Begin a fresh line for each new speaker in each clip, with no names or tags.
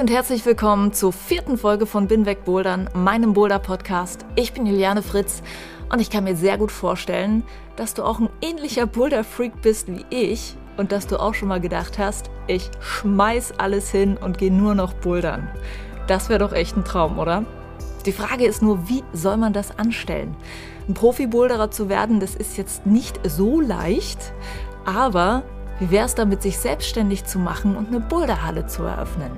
Und herzlich willkommen zur vierten Folge von Bin weg Bouldern, meinem Boulder-Podcast. Ich bin Juliane Fritz und ich kann mir sehr gut vorstellen, dass du auch ein ähnlicher Boulder-Freak bist wie ich und dass du auch schon mal gedacht hast, ich schmeiß alles hin und gehe nur noch bouldern. Das wäre doch echt ein Traum, oder? Die Frage ist nur, wie soll man das anstellen? Ein Profi-Boulderer zu werden, das ist jetzt nicht so leicht, aber wie wäre es damit, sich selbstständig zu machen und eine Boulderhalle zu eröffnen?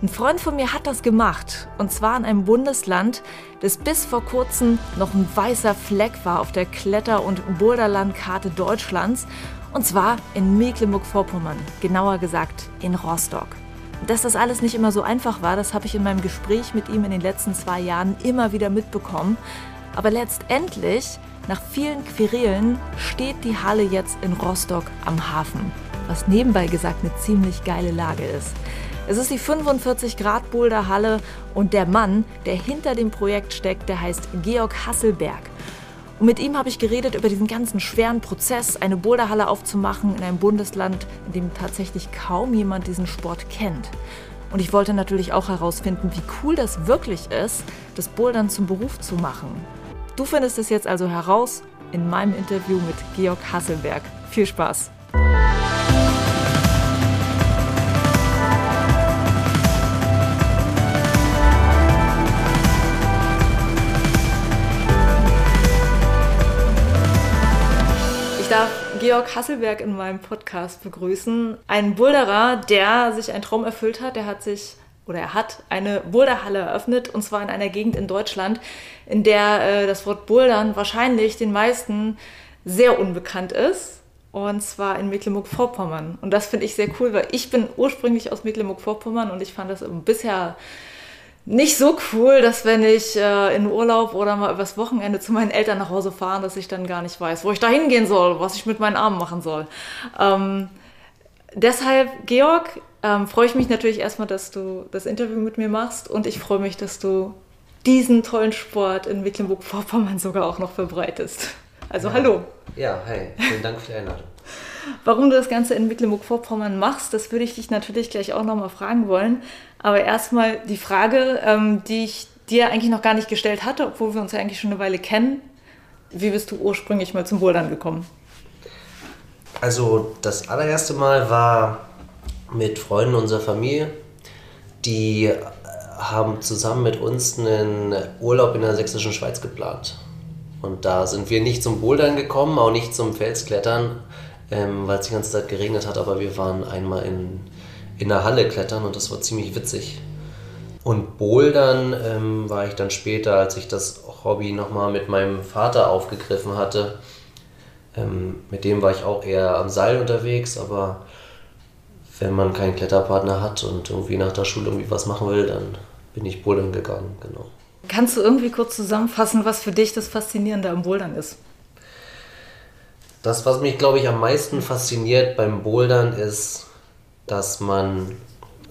Ein Freund von mir hat das gemacht, und zwar in einem Bundesland, das bis vor kurzem noch ein weißer Fleck war auf der Kletter- und Boulderlandkarte Deutschlands, und zwar in Mecklenburg-Vorpommern, genauer gesagt in Rostock. Dass das alles nicht immer so einfach war, das habe ich in meinem Gespräch mit ihm in den letzten zwei Jahren immer wieder mitbekommen. Aber letztendlich nach vielen Querelen steht die Halle jetzt in Rostock am Hafen, was nebenbei gesagt eine ziemlich geile Lage ist. Es ist die 45 Grad Boulder Halle und der Mann, der hinter dem Projekt steckt, der heißt Georg Hasselberg. Und mit ihm habe ich geredet über diesen ganzen schweren Prozess, eine Boulderhalle aufzumachen in einem Bundesland, in dem tatsächlich kaum jemand diesen Sport kennt. Und ich wollte natürlich auch herausfinden, wie cool das wirklich ist, das Bouldern zum Beruf zu machen. Du findest es jetzt also heraus in meinem Interview mit Georg Hasselberg. Viel Spaß! Georg Hasselberg in meinem Podcast begrüßen. Ein Boulderer, der sich einen Traum erfüllt hat. Der hat sich oder er hat eine Boulderhalle eröffnet und zwar in einer Gegend in Deutschland, in der äh, das Wort Bouldern wahrscheinlich den meisten sehr unbekannt ist. Und zwar in Mecklenburg-Vorpommern. Und das finde ich sehr cool, weil ich bin ursprünglich aus Mecklenburg-Vorpommern und ich fand das bisher nicht so cool, dass wenn ich äh, in Urlaub oder mal übers Wochenende zu meinen Eltern nach Hause fahre, dass ich dann gar nicht weiß, wo ich da hingehen soll, was ich mit meinen Armen machen soll. Ähm, deshalb, Georg, ähm, freue ich mich natürlich erstmal, dass du das Interview mit mir machst und ich freue mich, dass du diesen tollen Sport in Mecklenburg-Vorpommern sogar auch noch verbreitest. Also
ja.
hallo.
Ja, hi, vielen Dank für die Einladung.
Warum du das Ganze in Mecklenburg-Vorpommern machst, das würde ich dich natürlich gleich auch nochmal fragen wollen. Aber erstmal die Frage, ähm, die ich dir eigentlich noch gar nicht gestellt hatte, obwohl wir uns ja eigentlich schon eine Weile kennen. Wie bist du ursprünglich mal zum Bouldern gekommen?
Also das allererste Mal war mit Freunden unserer Familie. Die haben zusammen mit uns einen Urlaub in der sächsischen Schweiz geplant. Und da sind wir nicht zum Bouldern gekommen, auch nicht zum Felsklettern, ähm, weil es die ganze Zeit geregnet hat, aber wir waren einmal in, in der Halle klettern und das war ziemlich witzig. Und Bouldern ähm, war ich dann später, als ich das Hobby nochmal mit meinem Vater aufgegriffen hatte. Ähm, mit dem war ich auch eher am Seil unterwegs, aber wenn man keinen Kletterpartner hat und irgendwie nach der Schule irgendwie was machen will, dann bin ich bouldern gegangen, genau.
Kannst du irgendwie kurz zusammenfassen, was für dich das Faszinierende am Bouldern ist?
Das, was mich, glaube ich, am meisten fasziniert beim Bouldern, ist, dass man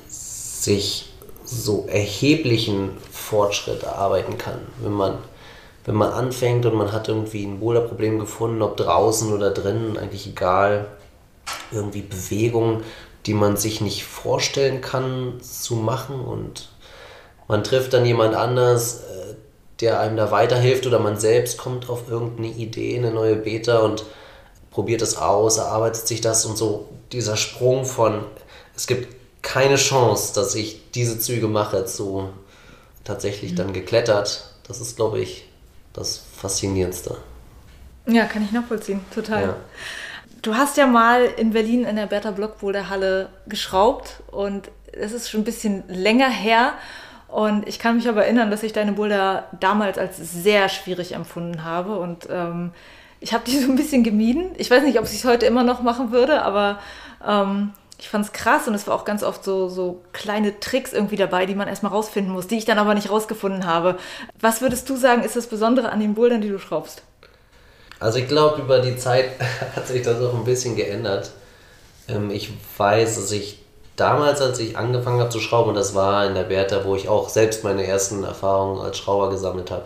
sich so erheblichen Fortschritt erarbeiten kann, wenn man wenn man anfängt und man hat irgendwie ein Boulderproblem gefunden, ob draußen oder drinnen, eigentlich egal, irgendwie Bewegung, die man sich nicht vorstellen kann zu machen und man trifft dann jemand anders, äh, der einem da weiterhilft oder man selbst kommt auf irgendeine Idee, eine neue Beta und probiert es aus, erarbeitet sich das und so dieser Sprung von es gibt keine Chance, dass ich diese Züge mache, zu tatsächlich dann geklettert. Das ist, glaube ich, das Faszinierendste.
Ja, kann ich nachvollziehen, total. Ja. Du hast ja mal in Berlin in der Bertha Blockboulder Halle geschraubt und es ist schon ein bisschen länger her. Und ich kann mich aber erinnern, dass ich deine Boulder damals als sehr schwierig empfunden habe. Und ähm, ich habe die so ein bisschen gemieden. Ich weiß nicht, ob ich es heute immer noch machen würde, aber ähm, ich fand es krass und es war auch ganz oft so, so kleine Tricks irgendwie dabei, die man erstmal rausfinden muss, die ich dann aber nicht rausgefunden habe. Was würdest du sagen, ist das Besondere an den Bouldern, die du schraubst?
Also ich glaube, über die Zeit hat sich das auch ein bisschen geändert. Ähm, ich weiß, dass ich damals, als ich angefangen habe zu schrauben, und das war in der Bertha, wo ich auch selbst meine ersten Erfahrungen als Schrauber gesammelt habe.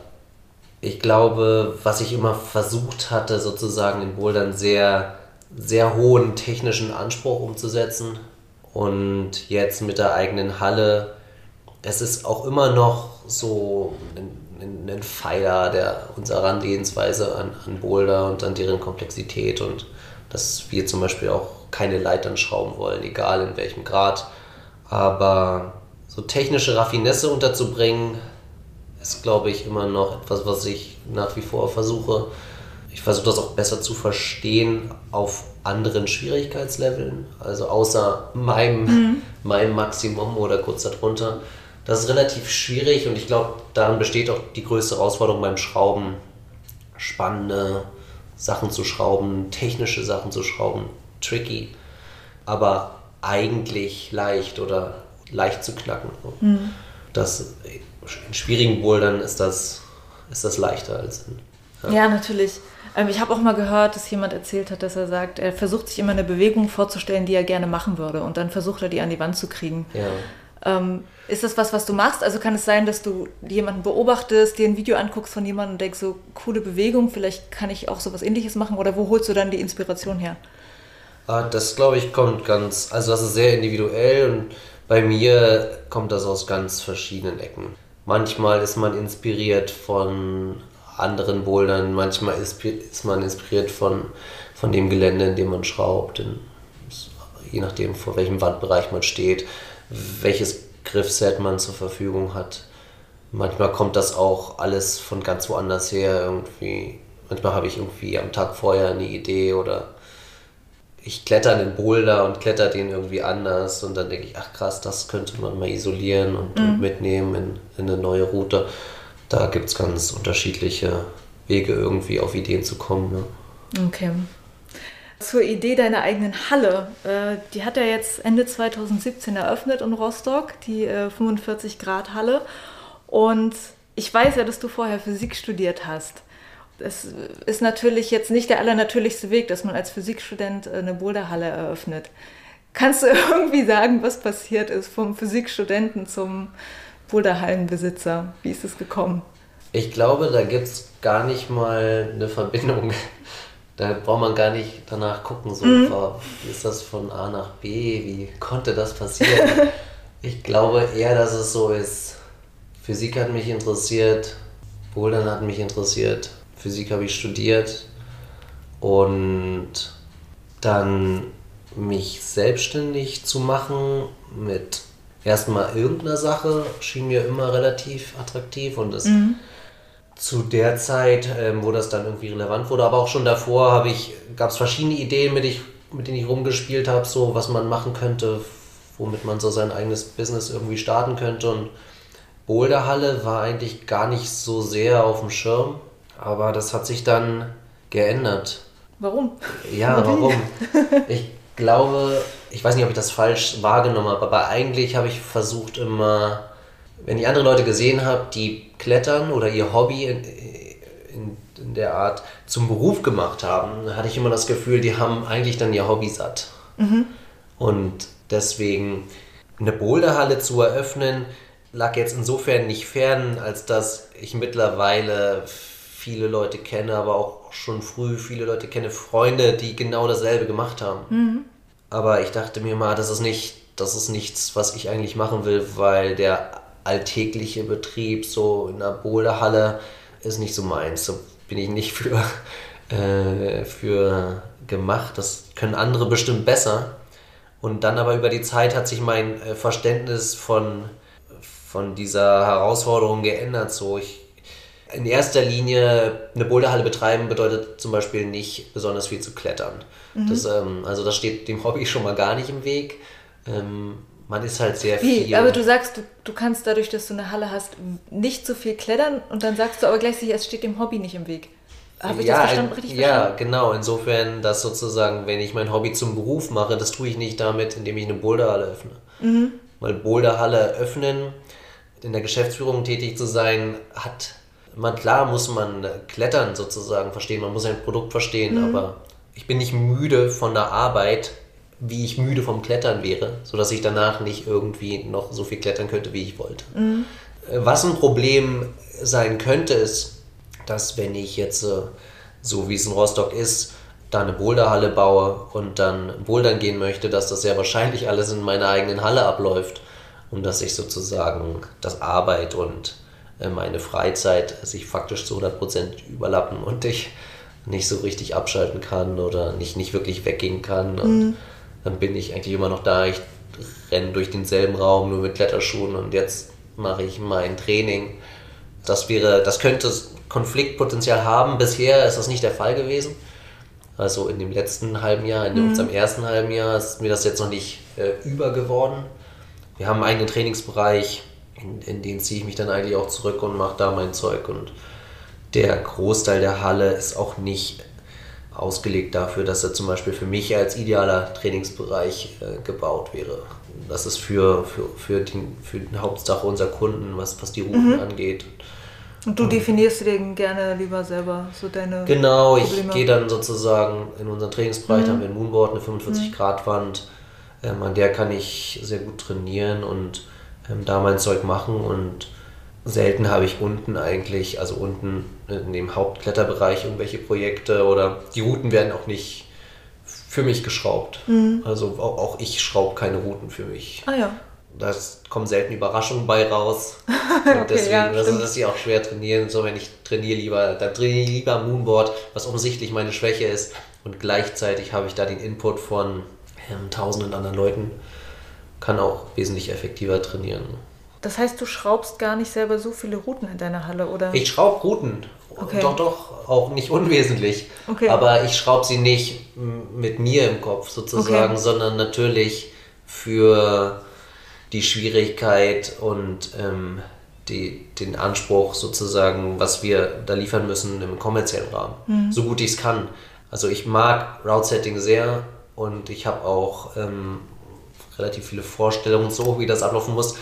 Ich glaube, was ich immer versucht hatte, sozusagen in Bouldern sehr, sehr hohen technischen Anspruch umzusetzen. Und jetzt mit der eigenen Halle, es ist auch immer noch so ein, ein Pfeiler der unserer Herangehensweise an, an Boulder und an deren Komplexität und dass wir zum Beispiel auch keine Leitern schrauben wollen, egal in welchem Grad. Aber so technische Raffinesse unterzubringen, ist, glaube ich, immer noch etwas, was ich nach wie vor versuche. Ich versuche das auch besser zu verstehen auf anderen Schwierigkeitsleveln, also außer meinem, mhm. meinem Maximum oder kurz darunter. Das ist relativ schwierig und ich glaube, daran besteht auch die größte Herausforderung beim Schrauben. Spannende Sachen zu schrauben, technische Sachen zu schrauben, tricky, aber eigentlich leicht oder leicht zu knacken. Mhm. Das, in schwierigen Bouldern ist das, ist das leichter als in.
Ja natürlich. Ähm, ich habe auch mal gehört, dass jemand erzählt hat, dass er sagt, er versucht sich immer eine Bewegung vorzustellen, die er gerne machen würde und dann versucht er die an die Wand zu kriegen. Ja. Ähm, ist das was, was du machst? Also kann es sein, dass du jemanden beobachtest, dir ein Video anguckst von jemandem und denkst, so coole Bewegung, vielleicht kann ich auch so was ähnliches machen oder wo holst du dann die Inspiration her?
Ah, das glaube ich kommt ganz, also das ist sehr individuell und bei mir kommt das aus ganz verschiedenen Ecken. Manchmal ist man inspiriert von anderen Bouldern, manchmal ist man inspiriert von, von dem Gelände, in dem man schraubt, je nachdem, vor welchem Wandbereich man steht welches Griffset man zur Verfügung hat. Manchmal kommt das auch alles von ganz woanders her irgendwie. Manchmal habe ich irgendwie am Tag vorher eine Idee oder ich kletter einen Boulder und kletter den irgendwie anders und dann denke ich, ach krass, das könnte man mal isolieren und, mhm. und mitnehmen in, in, eine neue Route. Da gibt es ganz unterschiedliche Wege irgendwie auf Ideen zu kommen.
Ne? Okay. Zur Idee deiner eigenen Halle. Äh, die hat er jetzt Ende 2017 eröffnet in Rostock, die 45 äh, Grad Halle. Und ich weiß ja, dass du vorher Physik studiert hast. Es ist natürlich jetzt nicht der allernatürlichste Weg, dass man als Physikstudent äh, eine Boulderhalle eröffnet. Kannst du irgendwie sagen, was passiert ist vom Physikstudenten zum Boulderhallenbesitzer? Wie ist es gekommen?
Ich glaube, da gibt es gar nicht mal eine Verbindung da braucht man gar nicht danach gucken, so mhm. wie ist das von A nach B, wie konnte das passieren? ich glaube eher, dass es so ist. Physik hat mich interessiert, Bouldern hat mich interessiert, Physik habe ich studiert und dann mich selbstständig zu machen mit erstmal irgendeiner Sache schien mir immer relativ attraktiv und es mhm zu der Zeit, ähm, wo das dann irgendwie relevant wurde, aber auch schon davor ich, gab es verschiedene Ideen, mit, ich, mit denen ich rumgespielt habe, so was man machen könnte, womit man so sein eigenes Business irgendwie starten könnte. Und Boulderhalle war eigentlich gar nicht so sehr auf dem Schirm, aber das hat sich dann geändert.
Warum?
Ja, warum? Ich glaube, ich weiß nicht, ob ich das falsch wahrgenommen habe, aber eigentlich habe ich versucht immer wenn ich andere Leute gesehen habe, die klettern oder ihr Hobby in, in, in, der Art zum Beruf gemacht haben, hatte ich immer das Gefühl, die haben eigentlich dann ihr Hobby satt. Mhm. Und deswegen eine Boulderhalle zu eröffnen, lag jetzt insofern nicht fern, als dass ich mittlerweile viele Leute kenne, aber auch schon früh viele Leute kenne, Freunde, die genau dasselbe gemacht haben. Mhm. Aber ich dachte mir mal, das ist nicht, das ist nichts, was ich eigentlich machen will, weil der alltägliche Betrieb, so in der Boulderhalle, ist nicht so meins. So bin ich nicht für, äh, für gemacht. Das können andere bestimmt besser. Und dann aber über die Zeit hat sich mein äh, Verständnis von, von dieser Herausforderung geändert. So ich, in erster Linie eine Boulderhalle betreiben bedeutet zum Beispiel nicht besonders viel zu klettern. Mhm. Das, ähm, also das steht dem Hobby schon mal gar nicht im Weg. Ähm, man ist halt sehr
Wie?
viel.
Aber du sagst, du, du kannst dadurch, dass du eine Halle hast, nicht so viel klettern und dann sagst du aber gleichzeitig, es steht dem Hobby nicht im Weg. Habe ich
ja,
das verstanden, richtig
ja,
verstanden?
genau. Insofern, dass sozusagen, wenn ich mein Hobby zum Beruf mache, das tue ich nicht damit, indem ich eine Boulderhalle öffne.
Mhm.
Weil Boulderhalle öffnen, in der Geschäftsführung tätig zu sein, hat man klar muss man Klettern sozusagen verstehen, man muss ein Produkt verstehen,
Mhm.
aber ich bin nicht müde von der Arbeit, wie ich müde vom Klettern wäre, sodass ich danach nicht irgendwie noch so viel klettern könnte, wie ich wollte.
Mhm.
Äh, Was ein Problem sein könnte, ist, dass wenn ich jetzt, äh, so wie es in Rostock ist, da eine Boulderhalle baue und dann bouldern gehen möchte, dass das sehr wahrscheinlich alles in meiner eigenen Halle abläuft und dass ich sozusagen das Arbeit und meine Freizeit sich faktisch zu 100% überlappen und ich nicht so richtig abschalten kann oder nicht, nicht wirklich weggehen kann und dann bin ich eigentlich immer noch da. Ich renne durch denselben Raum nur mit Kletterschuhen und jetzt mache ich mein Training. Das wäre, das könnte Konfliktpotenzial haben. Bisher ist das nicht der Fall gewesen. Also in dem letzten halben Jahr, in unserem ersten halben Jahr ist mir das jetzt noch nicht äh, über geworden. Wir haben einen eigenen Trainingsbereich, in, in den ziehe ich mich dann eigentlich auch zurück und mache da mein Zeug. Und der Großteil der Halle ist auch nicht ausgelegt dafür, dass er zum Beispiel für mich als idealer Trainingsbereich äh, gebaut wäre. Das ist für, für, für, den, für die Hauptsache unserer Kunden, was, was die Routen angeht.
Und du definierst den gerne lieber selber, so deine
Genau, ich
Probleme.
gehe dann sozusagen in unseren Trainingsbereich, da haben wir ein Moonboard, eine 45-Grad-Wand, ähm, an der kann ich sehr gut trainieren und ähm, da mein Zeug machen und selten habe ich unten eigentlich, also unten in dem Hauptkletterbereich irgendwelche Projekte oder die Routen werden auch nicht für mich geschraubt. Also auch, auch ich schraube keine Routen für mich.
Ah ja.
Da kommen selten Überraschungen bei raus. Und deswegen
ja,
das
stimmt.
ist ja auch schwer trainieren. So, wenn ich trainiere lieber, dann trainiere ich lieber Moonboard, was offensichtlich meine Schwäche ist. Und gleichzeitig habe ich da den Input von ähm, tausenden anderen Leuten. Kann auch wesentlich effektiver trainieren.
Das heißt, du schraubst gar nicht selber so viele Routen in deiner Halle, oder?
Ich schraube Routen.
Okay.
Doch, doch, auch nicht unwesentlich.
Okay.
Aber ich schraube sie nicht mit mir im Kopf sozusagen,
Okay.
sondern natürlich für die Schwierigkeit und ähm, die, den Anspruch sozusagen, was wir da liefern müssen im kommerziellen Rahmen.
Mhm.
So gut ich es kann. Also ich mag Route-Setting sehr und ich habe auch ähm, relativ viele Vorstellungen so, wie das ablaufen muss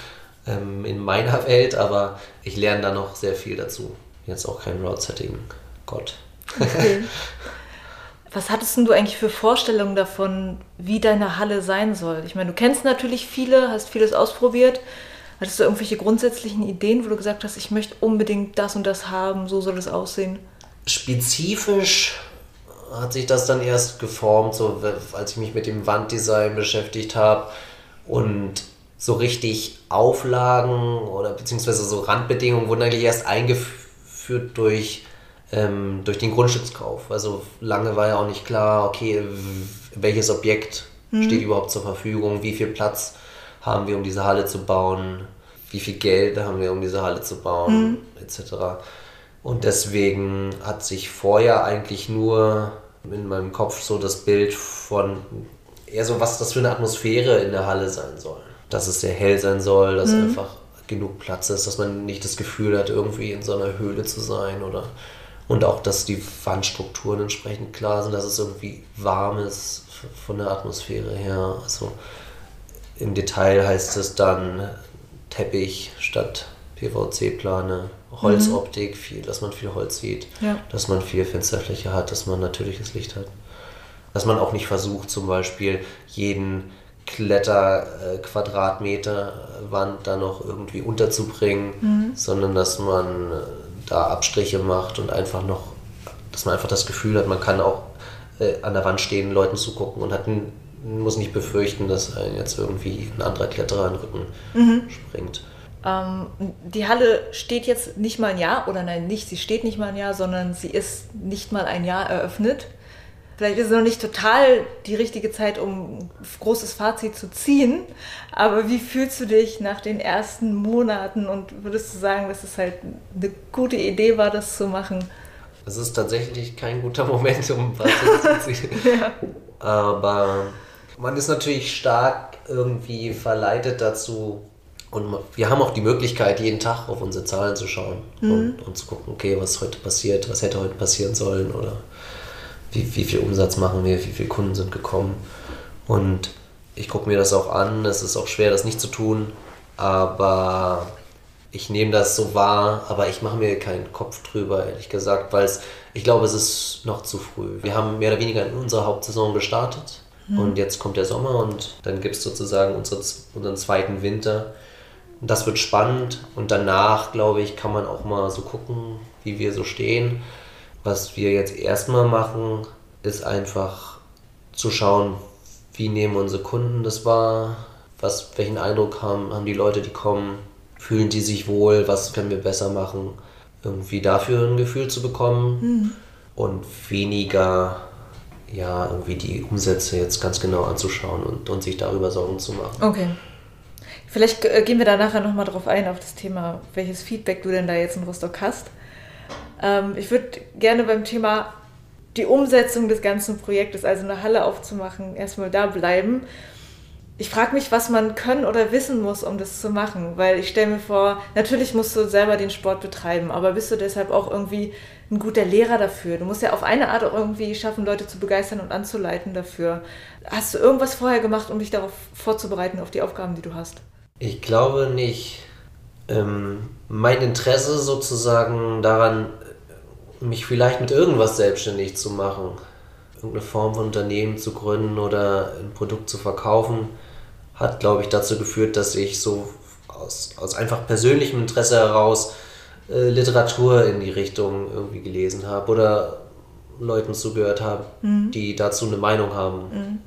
ähm, in meiner Welt, aber ich lerne da noch sehr viel dazu. Jetzt auch kein Route-Setting-Gott.
Okay. Was hattest denn du eigentlich für Vorstellungen davon, wie deine Halle sein soll? Ich meine, du kennst natürlich viele, hast vieles ausprobiert. Hattest du irgendwelche grundsätzlichen Ideen, wo du gesagt hast, ich möchte unbedingt das und das haben, so soll es aussehen?
Spezifisch hat sich das dann erst geformt, so als ich mich mit dem Wanddesign beschäftigt habe und so richtig Auflagen oder beziehungsweise so Randbedingungen wurden eigentlich erst eingeführt durch, ähm, durch den Grundstückskauf. Also lange war ja auch nicht klar, okay, welches Objekt steht überhaupt zur Verfügung, wie viel Platz haben wir, um diese Halle zu bauen, wie viel Geld haben wir, um diese Halle zu bauen, etc. Und deswegen hat sich vorher eigentlich nur in meinem Kopf so das Bild von eher so, was das für eine Atmosphäre in der Halle sein soll. Dass es sehr hell sein soll, dass einfach genug Platz ist, dass man nicht das Gefühl hat, irgendwie in so einer Höhle zu sein oder und auch, dass die Wandstrukturen entsprechend klar sind, dass es irgendwie warm ist von der Atmosphäre her. Also im Detail heißt es dann Teppich statt PVC-Plane, Holzoptik, viel, dass man viel Holz sieht,
Ja.
dass man viel Fensterfläche hat, dass man natürliches Licht hat. Dass man auch nicht versucht, zum Beispiel jeden Kletter äh, Wand da noch irgendwie unterzubringen, sondern dass man äh, da Abstriche macht und einfach noch, dass man einfach das Gefühl hat, man kann auch äh, an der Wand stehen, Leuten zugucken und hat, n- muss nicht befürchten, dass einen jetzt irgendwie ein anderer Kletterer in den Rücken springt.
Ähm, die Halle steht jetzt nicht mal ein Jahr, oder nein, nicht, sie steht nicht mal ein Jahr, sondern sie ist nicht mal ein Jahr eröffnet. Vielleicht ist es noch nicht total die richtige Zeit, um ein großes Fazit zu ziehen, aber wie fühlst du dich nach den ersten Monaten und würdest du sagen, dass es halt eine gute Idee war, das zu machen?
Es ist tatsächlich kein guter Moment, um was zu ziehen. Aber man ist natürlich stark irgendwie verleitet dazu, und wir haben auch die Möglichkeit, jeden Tag auf unsere Zahlen zu schauen mhm. und, und, zu gucken, okay, was heute passiert, was hätte heute passieren sollen oder wie, wie viel Umsatz machen wir, wie viele Kunden sind gekommen. Und ich gucke mir das auch an. Es ist auch schwer, das nicht zu tun, aber ich nehme das so wahr, aber ich mache mir keinen Kopf drüber, ehrlich gesagt, weil ich glaube, es ist noch zu früh. Wir haben mehr oder weniger in unserer Hauptsaison gestartet mhm. und jetzt kommt der Sommer und dann gibt es sozusagen unsere, unseren zweiten Winter. Und das wird spannend und danach, glaube ich, kann man auch mal so gucken, wie wir so stehen. Was wir jetzt erstmal machen, ist einfach zu schauen, wie nehmen unsere Kunden das wahr, was, welchen Eindruck haben, haben die Leute, die kommen, fühlen die sich wohl, was können wir besser machen, irgendwie dafür ein Gefühl zu bekommen mhm. und weniger ja, irgendwie die Umsätze jetzt ganz genau anzuschauen und, und sich darüber Sorgen zu machen.
Okay. Vielleicht äh, gehen wir da nachher nochmal drauf ein, auf das Thema, welches Feedback du denn da jetzt in Rostock hast. Ähm, ich würde gerne beim Thema die Umsetzung des ganzen Projektes, also eine Halle aufzumachen, erstmal da bleiben. Ich frage mich, was man können oder wissen muss, um das zu machen, weil ich stelle mir vor, natürlich musst du selber den Sport betreiben, aber bist du deshalb auch irgendwie ein guter Lehrer dafür? Du musst ja auf eine Art auch irgendwie schaffen, Leute zu begeistern und anzuleiten dafür. Hast du irgendwas vorher gemacht, um dich darauf vorzubereiten, auf die Aufgaben, die du hast?
Ich glaube nicht. Ähm, mein Interesse sozusagen daran, mich vielleicht mit irgendwas selbstständig zu machen, irgendeine Form von Unternehmen zu gründen oder ein Produkt zu verkaufen, hat, glaube ich, dazu geführt, dass ich so aus, aus einfach persönlichem Interesse heraus äh, Literatur in die Richtung irgendwie gelesen habe oder Leuten zugehört habe, mhm. die dazu eine Meinung haben. Mhm.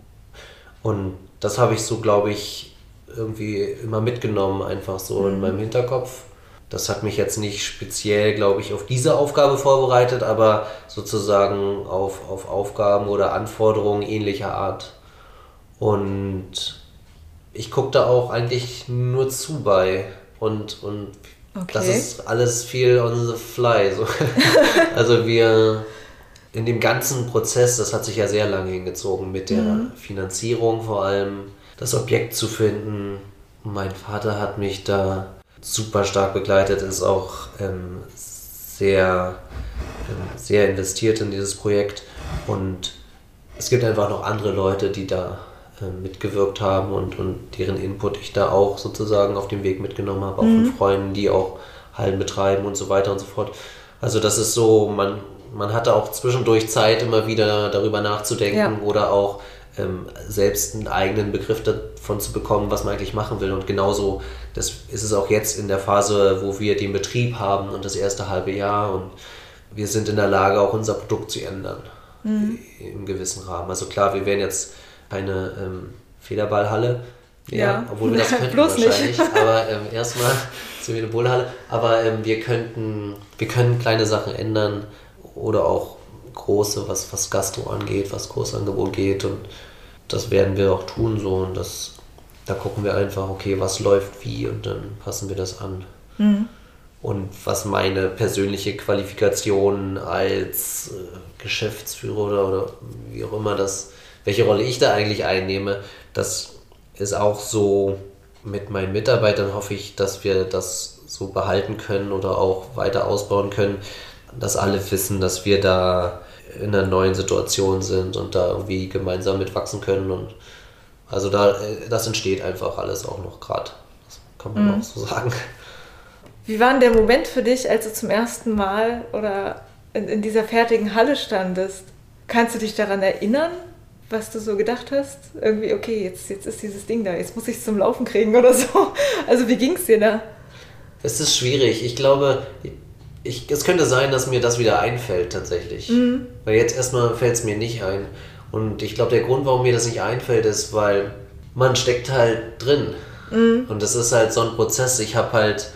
Und das habe ich so, glaube ich, irgendwie immer mitgenommen, einfach so mhm. in meinem Hinterkopf. Das hat mich jetzt nicht speziell, glaube ich, auf diese Aufgabe vorbereitet, aber sozusagen auf, auf Aufgaben oder Anforderungen ähnlicher Art. Und ich gucke da auch eigentlich nur zu bei. Und, und okay. das ist alles viel on the fly. So. also wir in dem ganzen Prozess, das hat sich ja sehr lange hingezogen mit der mhm. Finanzierung vor allem, das Objekt zu finden. Mein Vater hat mich da super stark begleitet, ist auch ähm, sehr, ähm, sehr investiert in dieses Projekt und es gibt einfach noch andere Leute, die da äh, mitgewirkt haben und, und deren Input ich da auch sozusagen auf dem Weg mitgenommen habe, auch mhm. von Freunden, die auch Hallen betreiben und so weiter und so fort. Also das ist so, man, man hatte auch zwischendurch Zeit, immer wieder darüber nachzudenken ja. oder auch ähm, selbst einen eigenen Begriff davon zu bekommen, was man eigentlich machen will. Und genauso das ist es auch jetzt in der Phase, wo wir den Betrieb haben und das erste halbe Jahr und wir sind in der Lage, auch unser Produkt zu ändern mhm. im gewissen Rahmen. Also klar, wir wären jetzt keine ähm, Federballhalle, ja, ja, obwohl wir das könnten wahrscheinlich. Nicht. Aber ähm, erstmal sind wir eine Bowlhalle. Aber ähm, wir könnten, wir können kleine Sachen ändern oder auch große, was, was Gastro angeht, was Großangebot geht. Und das werden wir auch tun so. Und das, da gucken wir einfach, okay, was läuft wie und dann passen wir das an. Mhm. Und was meine persönliche Qualifikation als äh, Geschäftsführer oder, oder wie auch immer das, welche Rolle ich da eigentlich einnehme, das ist auch so mit meinen Mitarbeitern hoffe ich, dass wir das so behalten können oder auch weiter ausbauen können, dass alle wissen, dass wir da in einer neuen Situation sind und da irgendwie gemeinsam mitwachsen können. Und also da, das entsteht einfach alles auch noch gerade. Das kann man mhm. auch so sagen.
Wie war denn der Moment für dich, als du zum ersten Mal oder in, in dieser fertigen Halle standest? Kannst du dich daran erinnern, was du so gedacht hast? Irgendwie, okay, jetzt, jetzt ist dieses Ding da, jetzt muss ich es zum Laufen kriegen oder so. Also wie ging es dir da?
Es ist schwierig. Ich glaube, ich, es könnte sein, dass mir das wieder einfällt tatsächlich. Mhm. Weil jetzt erstmal fällt es mir nicht ein. Und ich glaube, der Grund, warum mir das nicht einfällt, ist, weil man steckt halt drin. Mhm. Und das ist halt so ein Prozess. Ich habe halt,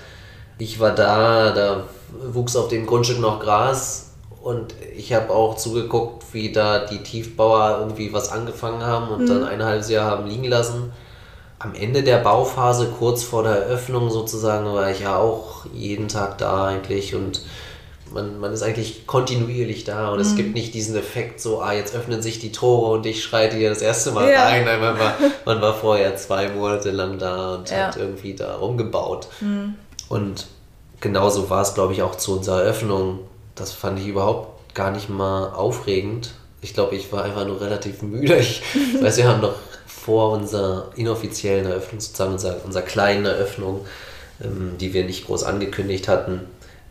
ich war da, da wuchs auf dem Grundstück noch Gras und ich habe auch zugeguckt, wie da die Tiefbauer irgendwie was angefangen haben und mhm. dann ein halbes Jahr haben liegen lassen am Ende der Bauphase, kurz vor der Eröffnung sozusagen, war ich ja auch jeden Tag da eigentlich und man, man ist eigentlich kontinuierlich da und es
Mhm.
gibt nicht diesen Effekt so, ah, jetzt öffnen sich die Tore und ich schreite hier das erste Mal
Ja.
rein. Nein, man war, man war vorher zwei Monate lang da und
Ja. Mhm.
hat irgendwie da rumgebaut. Und genauso war es, glaube ich, auch zu unserer Eröffnung. Das fand ich überhaupt gar nicht mal aufregend. Ich glaube, ich war einfach nur relativ müde. Ich weiß, wir haben noch vor unserer inoffiziellen Eröffnung, sozusagen unserer, unserer kleinen Eröffnung, ähm, die wir nicht groß angekündigt hatten,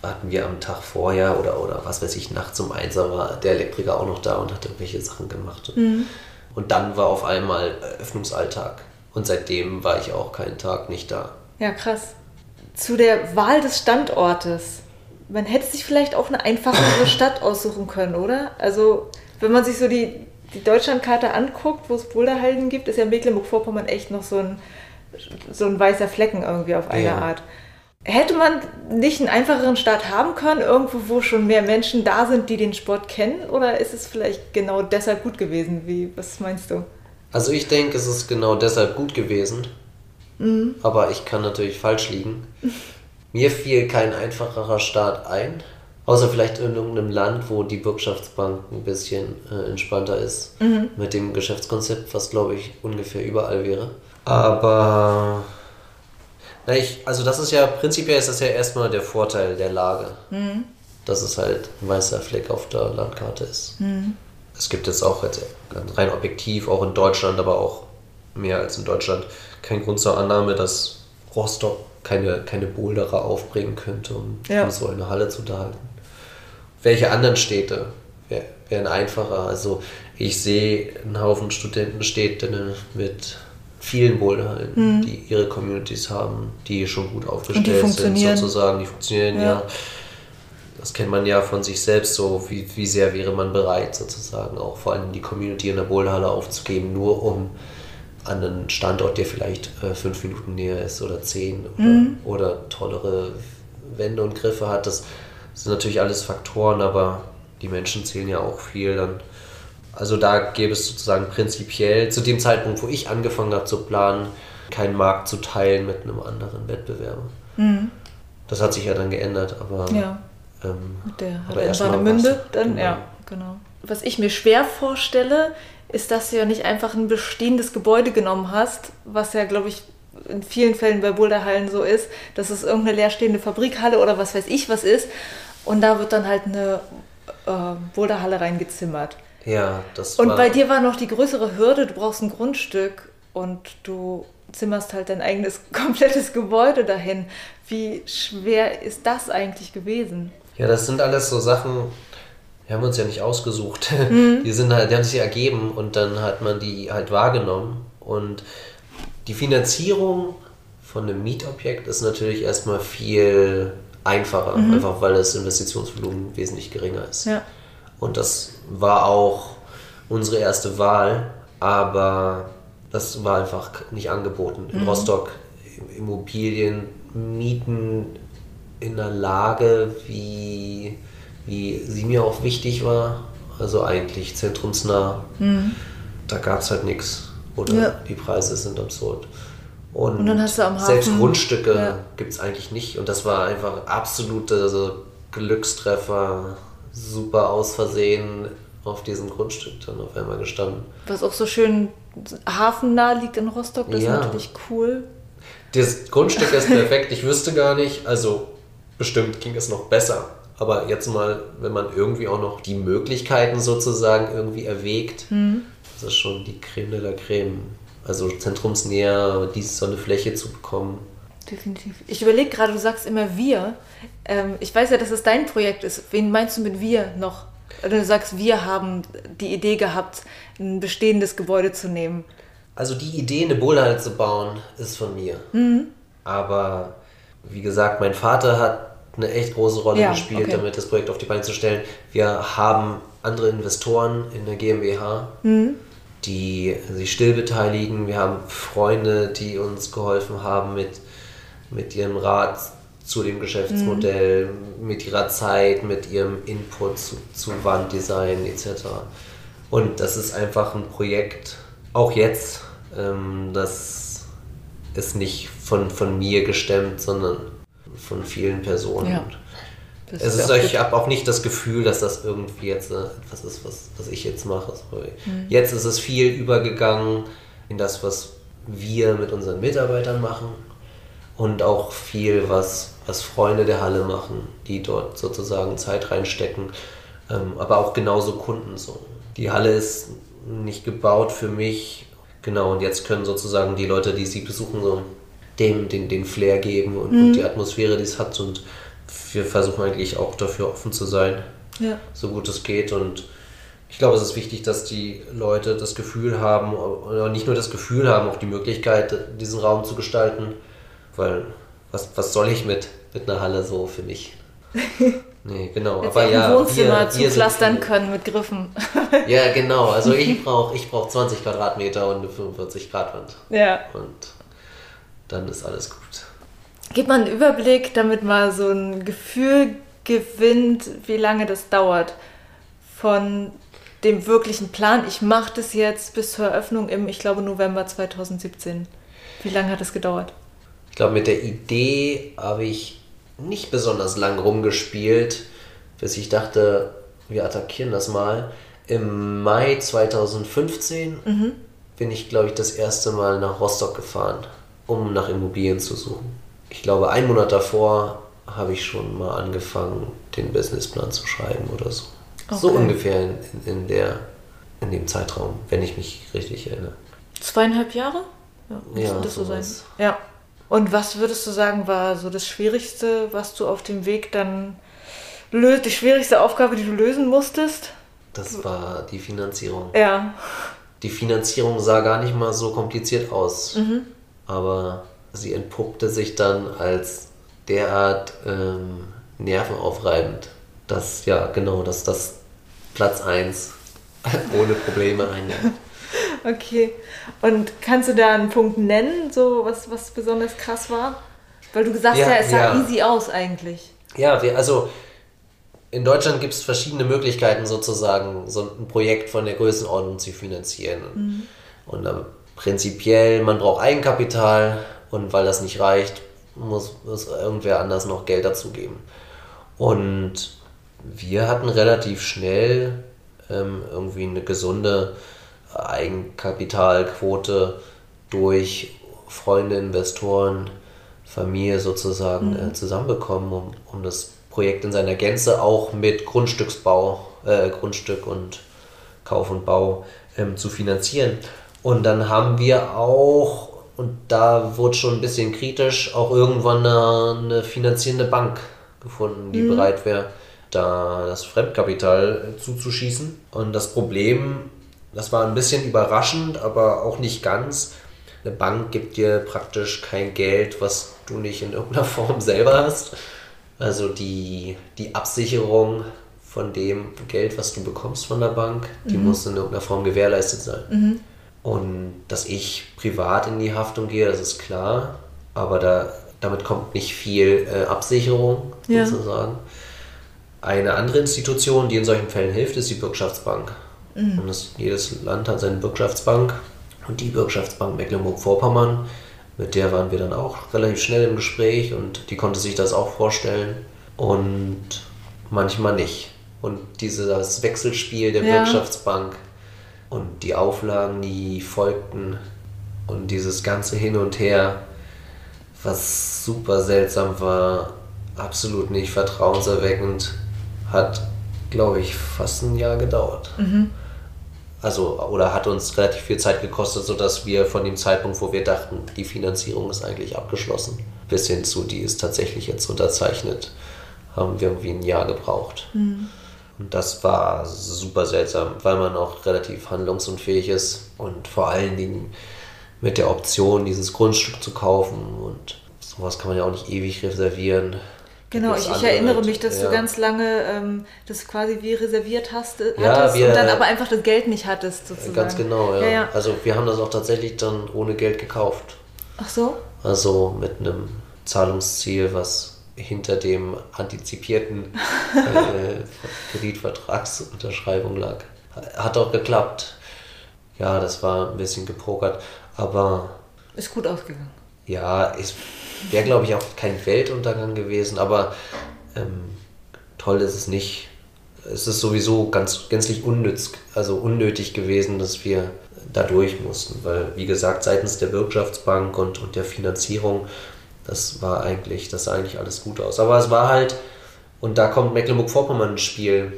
hatten wir am Tag vorher oder, oder was weiß ich, nachts um eins war der Elektriker auch noch da und hat irgendwelche Sachen gemacht. Und dann war auf einmal Eröffnungsalltag. Und seitdem war ich auch keinen Tag nicht da.
Ja, krass. Zu der Wahl des Standortes. Man hätte sich vielleicht auch eine einfachere Stadt aussuchen können, oder? Also, wenn man sich so die, die Deutschlandkarte anguckt, wo es Boulderhalden gibt, ist ja Mecklenburg-Vorpommern echt noch so ein, so ein weißer Flecken irgendwie auf eine
Ja.
Art. Hätte man nicht einen einfacheren Start haben können, irgendwo, wo schon mehr Menschen da sind, die den Sport kennen? Oder ist es vielleicht genau deshalb gut gewesen? Wie, was meinst du?
Also ich denke, es ist genau deshalb gut gewesen. Aber ich kann natürlich falsch liegen. Mir fiel kein einfacherer Start ein. Außer vielleicht in irgendeinem Land, wo die Bürgschaftsbank ein bisschen äh, entspannter ist. Mit dem Geschäftskonzept, was glaube ich ungefähr überall wäre. Aber na, ich, also das ist ja, prinzipiell ist das ja erstmal der Vorteil der Lage. Dass es halt ein weißer Fleck auf der Landkarte ist. Es gibt jetzt auch jetzt ganz rein objektiv, auch in Deutschland, aber auch mehr als in Deutschland, kein Grund zur Annahme, dass Rostock keine, keine Boulderer aufbringen könnte, um,
Ja.
um so eine Halle zu unterhalten. Welche anderen Städte wär, wären einfacher? Also ich sehe einen Haufen Studentenstädte mit vielen Boulderhallen, die ihre Communities haben, die schon gut aufgestellt sind, sozusagen, die funktionieren,
Ja.
ja. Das kennt man ja von sich selbst so, wie, wie sehr wäre man bereit, sozusagen auch vor allem die Community in der Boulderhalle aufzugeben, nur um an einen Standort, der vielleicht äh, fünf Minuten näher ist oder zehn oder, oder tollere Wände und Griffe hat. Das sind natürlich alles Faktoren, aber die Menschen zählen ja auch viel. Dann. Also da gäbe es sozusagen prinzipiell zu dem Zeitpunkt, wo ich angefangen habe zu planen, keinen Markt zu teilen mit einem anderen Wettbewerber. Das hat sich ja dann geändert, aber
Ja.
ähm,
Mit der
Aber
hat in Warnemünde
was.
dann,
Genau.
ja, genau. Was ich mir schwer vorstelle, ist, dass du ja nicht einfach ein bestehendes Gebäude genommen hast, was ja, glaube ich, in vielen Fällen bei Boulderhallen so ist, dass es irgendeine leerstehende Fabrikhalle oder was weiß ich was ist und da wird dann halt eine äh, Boulderhalle reingezimmert.
ja, das
Und
war...
bei dir war noch die größere Hürde, du brauchst ein Grundstück und du zimmerst halt dein eigenes komplettes Gebäude dahin. Wie schwer ist das eigentlich gewesen?
Ja, das sind alles so Sachen, wir haben uns ja nicht ausgesucht.
Mhm.
Die sind halt, die haben sich ergeben und dann hat man die halt wahrgenommen. Und die Finanzierung von einem Mietobjekt ist natürlich erstmal viel einfacher,
Mhm.
einfach weil das Investitionsvolumen wesentlich geringer ist.
Ja.
Und das war auch unsere erste Wahl, aber das war einfach nicht angeboten. In Rostock Immobilien mieten in einer Lage, wie, wie sie mir auch wichtig war, also eigentlich zentrumsnah, da gab es halt nichts. Oder
Ja.
die Preise sind absurd. Und,
Und dann hast du am
selbst
Hafen-
Grundstücke
Ja.
gibt es eigentlich nicht. Und das war einfach absolute also Glückstreffer, super aus Versehen auf diesem Grundstück dann auf einmal gestanden.
Was auch so schön hafennah liegt in Rostock, das
Ja.
ist natürlich cool.
Das Grundstück ist perfekt, ich wüsste gar nicht, also bestimmt ging es noch besser. Aber jetzt mal, wenn man irgendwie auch noch die Möglichkeiten sozusagen irgendwie erwägt, das ist schon die Creme de la Creme. Also zentrumsnäher, dies so eine Fläche zu bekommen.
Definitiv. Ich überlege gerade, du sagst immer wir. Ähm, ich weiß ja, dass es dein Projekt ist. Wen meinst du mit wir noch? Oder du sagst, wir haben die Idee gehabt, ein bestehendes Gebäude zu nehmen.
Also die Idee, eine Boulderhalle zu bauen, ist von mir. Aber wie gesagt, mein Vater hat eine echt große Rolle
Ja,
gespielt,
okay.
damit das Projekt auf die Beine zu stellen. Wir haben andere Investoren in der GmbH, die sich still beteiligen. Wir haben Freunde, die uns geholfen haben mit, mit ihrem Rat zu dem Geschäftsmodell, mit ihrer Zeit, mit ihrem Input zu, zu Wanddesign etc. Und das ist einfach ein Projekt, auch jetzt, ähm, das ist nicht von, von mir gestemmt, sondern von vielen Personen.
Ja.
Das es ist, ich habe auch nicht das Gefühl, dass das irgendwie jetzt äh, etwas ist, was, was ich jetzt mache. Mhm. Jetzt ist es viel übergegangen in das, was wir mit unseren Mitarbeitern machen und auch viel, was, was Freunde der Halle machen, die dort sozusagen Zeit reinstecken, ähm, aber auch genauso Kunden so. Die Halle ist nicht gebaut für mich, genau, und jetzt können sozusagen die Leute, die sie besuchen, so dem den, den Flair geben und, mhm. und die Atmosphäre, die es hat und wir versuchen eigentlich auch dafür offen zu sein, ja. so gut es geht und ich glaube, es ist wichtig, dass die Leute das Gefühl haben, oder nicht nur das Gefühl haben, auch die Möglichkeit, diesen Raum zu gestalten, weil was, was soll ich mit, mit einer Halle so für mich? Nee, genau.
Jetzt aber ja, Wohnzimmer wir, zupflastern können mit Griffen.
ja, genau. Also ich brauche ich brauch 20 Quadratmeter und eine 45 Grad Wand. Ja. Und dann ist alles gut.
Gib mal einen Überblick, damit man so ein Gefühl gewinnt, wie lange das dauert. Von dem wirklichen Plan, ich mache das jetzt bis zur Eröffnung im, ich glaube, November 2017. Wie lange hat es gedauert?
Ich glaube, mit der Idee habe ich nicht besonders lang rumgespielt, bis ich dachte, wir attackieren das mal. Im Mai 2015 mhm. bin ich, glaube ich, das erste Mal nach Rostock gefahren, um nach Immobilien zu suchen. Ich glaube, einen Monat davor habe ich schon mal angefangen, den Businessplan zu schreiben oder so. Okay. So ungefähr in, in, der, in dem Zeitraum, wenn ich mich richtig erinnere.
Zweieinhalb Jahre? Ja, ja das so sein. Ja. Und was würdest du sagen, war so das Schwierigste, was du auf dem Weg dann löst, die schwierigste Aufgabe, die du lösen musstest?
Das war die Finanzierung.
Ja.
Die Finanzierung sah gar nicht mal so kompliziert aus. Mhm. Aber sie entpuppte sich dann als derart ähm, nervenaufreibend, dass, ja, genau, dass das Platz 1 ohne Probleme einnimmt.
Okay. Und kannst du da einen Punkt nennen, so was, was besonders krass war? Weil du gesagt hast, ja, es sah ja. easy aus eigentlich.
Ja, wir, also in Deutschland gibt es verschiedene Möglichkeiten, sozusagen so ein Projekt von der Größenordnung zu finanzieren. Mhm. Und dann prinzipiell, man braucht Eigenkapital und weil das nicht reicht, muss, muss irgendwer anders noch Geld dazugeben. Und wir hatten relativ schnell ähm, irgendwie eine gesunde Eigenkapitalquote durch Freunde, Investoren, Familie sozusagen mhm. äh, zusammenbekommen, um, um das Projekt in seiner Gänze auch mit Grundstücksbau, äh, Grundstück und Kauf und Bau ähm, zu finanzieren. Und dann haben wir auch, und da wurde schon ein bisschen kritisch, auch irgendwann eine, eine finanzierende Bank gefunden, die mhm. bereit wäre, da das Fremdkapital zuzuschießen. Und das Problem das war ein bisschen überraschend, aber auch nicht ganz. Eine Bank gibt dir praktisch kein Geld, was du nicht in irgendeiner Form selber hast. Also die, die Absicherung von dem Geld, was du bekommst von der Bank, die mhm. muss in irgendeiner Form gewährleistet sein. Mhm. Und dass ich privat in die Haftung gehe, das ist klar, aber da, damit kommt nicht viel äh, Absicherung ja. sozusagen. Eine andere Institution, die in solchen Fällen hilft, ist die Bürgschaftsbank. Mhm. Und das, jedes Land hat seine Bürgschaftsbank. Und die Bürgschaftsbank Mecklenburg-Vorpommern, mit der waren wir dann auch relativ schnell im Gespräch und die konnte sich das auch vorstellen. Und manchmal nicht. Und dieses Wechselspiel der ja. Wirtschaftsbank und die Auflagen, die folgten und dieses ganze Hin und Her, was super seltsam war, absolut nicht vertrauenserweckend, hat, glaube ich, fast ein Jahr gedauert. Mhm. Also, oder hat uns relativ viel Zeit gekostet, sodass wir von dem Zeitpunkt, wo wir dachten, die Finanzierung ist eigentlich abgeschlossen, bis hin zu, die ist tatsächlich jetzt unterzeichnet, haben wir irgendwie ein Jahr gebraucht. Mhm. Und das war super seltsam, weil man auch relativ handlungsunfähig ist und vor allen Dingen mit der Option, dieses Grundstück zu kaufen und sowas kann man ja auch nicht ewig reservieren.
Genau, ich, ich erinnere mich, dass ja. du ganz lange ähm, das quasi wie reserviert hast, äh, ja, hattest wir, und dann aber einfach das Geld nicht hattest sozusagen.
Ganz genau, ja. ja. Also wir haben das auch tatsächlich dann ohne Geld gekauft.
Ach so?
Also mit einem Zahlungsziel, was hinter dem antizipierten äh, Kreditvertragsunterschreibung lag. Hat auch geklappt. Ja, das war ein bisschen gepokert, aber...
Ist gut ausgegangen.
Ja, ist Wäre, glaube ich, auch kein Weltuntergang gewesen, aber ähm, toll ist es nicht. Es ist sowieso ganz gänzlich unnütz, also unnötig gewesen, dass wir da durch mussten, weil wie gesagt seitens der Wirtschaftsbank und, und der Finanzierung, das war eigentlich, das sah eigentlich alles gut aus. Aber es war halt, und da kommt Mecklenburg-Vorpommern ins Spiel,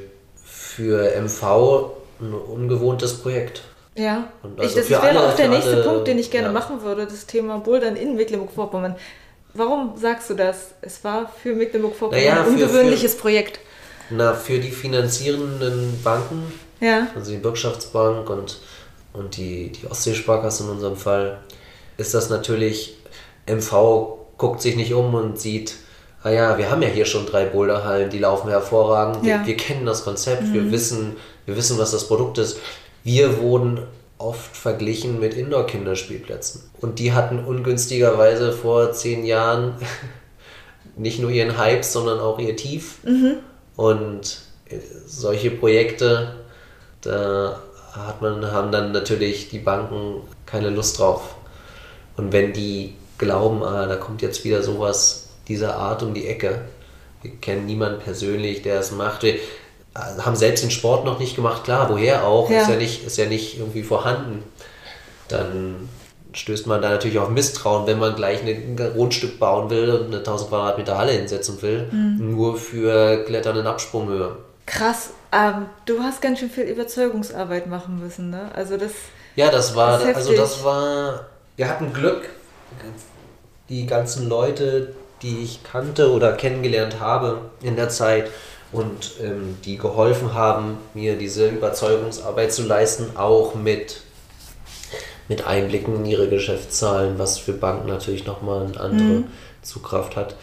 für MV ein ungewohntes Projekt.
Ja, also ich, das wäre alle, auch der nächste alle, Punkt, den ich gerne ja. machen würde, das Thema Bouldern in Mecklenburg-Vorpommern. Warum sagst du das? Es war für Mecklenburg-Vorpommern naja, ein ungewöhnliches für, Projekt.
Na, für die finanzierenden Banken, ja. also die Wirtschaftsbank und, und die, die Ostseesparkasse in unserem Fall, ist das natürlich, MV guckt sich nicht um und sieht, ah ja, wir haben ja hier schon drei Boulderhallen, die laufen hervorragend, ja. wir, wir, kennen das Konzept, mhm. wir, wissen, wir wissen, was das Produkt ist. Wir wurden oft verglichen mit Indoor-Kinderspielplätzen. Und die hatten ungünstigerweise vor zehn Jahren nicht nur ihren Hype, sondern auch ihr Tief. Mhm. Und solche Projekte, da hat man, haben dann natürlich die Banken keine Lust drauf. Und wenn die glauben, ah, da kommt jetzt wieder sowas dieser Art um die Ecke, wir kennen niemanden persönlich, der es macht. Wir haben selbst den Sport noch nicht gemacht, klar, woher auch, ja. Ist, ja nicht, ist ja nicht irgendwie vorhanden. Dann stößt man da natürlich auf Misstrauen, wenn man gleich ein Grundstück bauen will und eine 1000 Quadratmeter Halle hinsetzen will, mhm. nur für Klettern in Absprunghöhe.
Krass, ähm, du hast ganz schön viel Überzeugungsarbeit machen müssen, ne? Also das.
Ja, das war, das also das war, wir hatten Glück, die ganzen Leute, die ich kannte oder kennengelernt habe in der Zeit, und ähm, die geholfen haben, mir diese Überzeugungsarbeit zu leisten, auch mit, mit Einblicken in ihre Geschäftszahlen, was für Banken natürlich nochmal eine andere mhm. Zugkraft hat.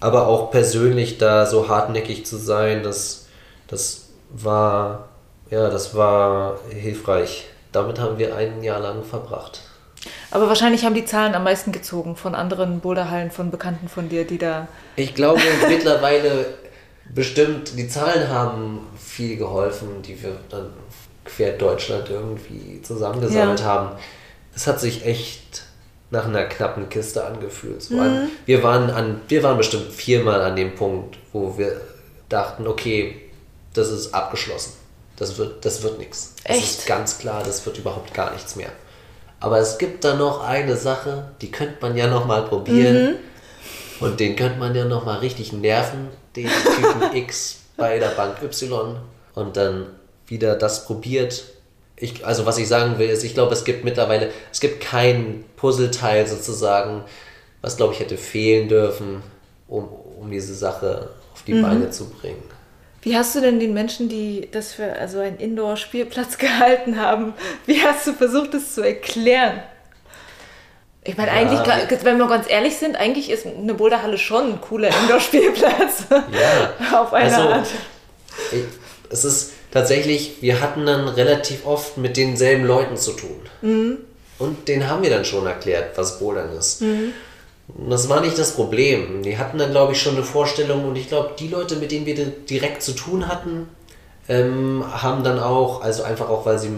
Aber auch persönlich da so hartnäckig zu sein, das, das war, ja, das war hilfreich. Damit haben wir ein Jahr lang verbracht.
Aber wahrscheinlich haben die Zahlen am meisten gezogen von anderen Boulderhallen, von Bekannten von dir, die da.
Ich glaube, mittlerweile bestimmt, die Zahlen haben viel geholfen, die wir dann quer Deutschland irgendwie zusammengesammelt ja. haben. Es hat sich echt nach einer knappen Kiste angefühlt. So mhm. an, wir, waren an, wir waren bestimmt viermal an dem Punkt, wo wir dachten, okay, das ist abgeschlossen. Das wird, das wird nichts. Das ist ganz klar, das wird überhaupt gar nichts mehr. Aber es gibt da noch eine Sache, die könnte man ja noch mal probieren. Mhm. Und den könnte man ja noch mal richtig nerven, den Typen X bei der Bank Y. Und dann wieder das probiert. Ich, also was ich sagen will, ist, ich glaube, es gibt mittlerweile, es gibt kein Puzzleteil sozusagen, was glaube ich hätte fehlen dürfen, um, um diese Sache auf die mhm. Beine zu bringen.
Wie hast du denn den Menschen, die das für also einen Indoor-Spielplatz gehalten haben, wie hast du versucht, das zu erklären? Ich meine, ja, eigentlich, wenn wir ganz ehrlich sind, eigentlich ist eine Boulderhalle schon ein cooler Indoor-Spielplatz. Ja. Auf eine also, Art.
Ich, es ist tatsächlich, wir hatten dann relativ oft mit denselben Leuten zu tun. Mhm. Und denen haben wir dann schon erklärt, was Bouldern ist. Mhm. Das war nicht das Problem. Die hatten dann, glaube ich, schon eine Vorstellung und ich glaube, die Leute, mit denen wir direkt zu tun hatten, ähm, haben dann auch, also einfach auch, weil sie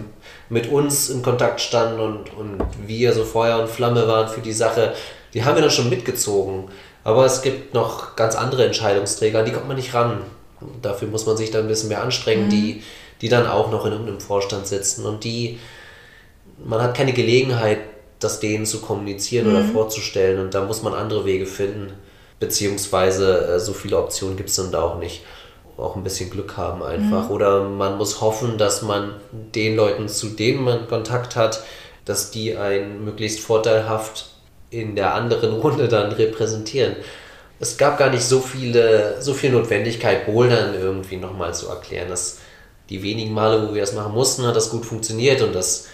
mit uns in Kontakt standen und, und wir so Feuer und Flamme waren für die Sache, die haben wir dann schon mitgezogen. Aber es gibt noch ganz andere Entscheidungsträger, die kommt man nicht ran. Dafür muss man sich dann ein bisschen mehr anstrengen, mhm. die, die dann auch noch in irgendeinem Vorstand sitzen und die, man hat keine Gelegenheit, das denen zu kommunizieren mhm. oder vorzustellen und da muss man andere Wege finden, beziehungsweise äh, so viele Optionen gibt es dann da auch nicht auch ein bisschen Glück haben einfach. Mhm. Oder man muss hoffen, dass man den Leuten, zu denen man Kontakt hat, dass die einen möglichst vorteilhaft in der anderen Runde dann repräsentieren. Es gab gar nicht so viele, so viel Notwendigkeit, Bouldern irgendwie nochmal zu erklären. Das, die wenigen Male, wo wir das machen mussten, hat das gut funktioniert und das,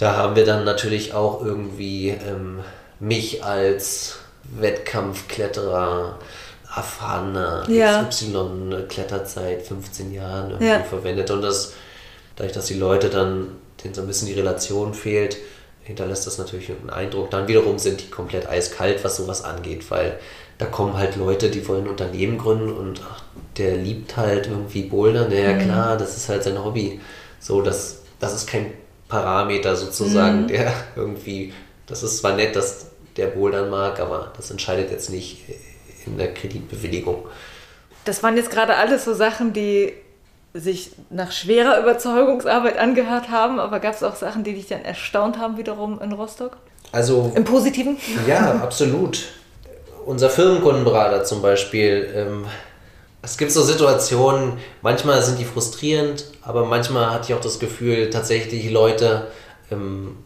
da haben wir dann natürlich auch irgendwie ähm, mich als Wettkampfkletterer erfahrener ja. XY-Kletterzeit, 15 Jahren irgendwie ja. verwendet. Und das, dadurch, dass die Leute dann, denen so ein bisschen die Relation fehlt, hinterlässt das natürlich einen Eindruck. Dann wiederum sind die komplett eiskalt, was sowas angeht, weil da kommen halt Leute, die wollen Unternehmen gründen und ach, der liebt halt irgendwie Bouldern. Ja, mhm. klar, das ist halt sein Hobby. So, das, das ist kein Parameter sozusagen, mhm. der irgendwie, das ist zwar nett, dass der Bouldern mag, aber das entscheidet jetzt nicht in der Kreditbewilligung.
Das waren jetzt gerade alles so Sachen, die sich nach schwerer Überzeugungsarbeit angehört haben, aber gab es auch Sachen, die dich dann erstaunt haben wiederum in Rostock?
Also.
Im Positiven?
Ja, absolut. Unser Firmenkundenberater zum Beispiel. Ähm, es gibt so Situationen, manchmal sind die frustrierend, aber manchmal hatte ich auch das Gefühl, tatsächlich Leute ähm,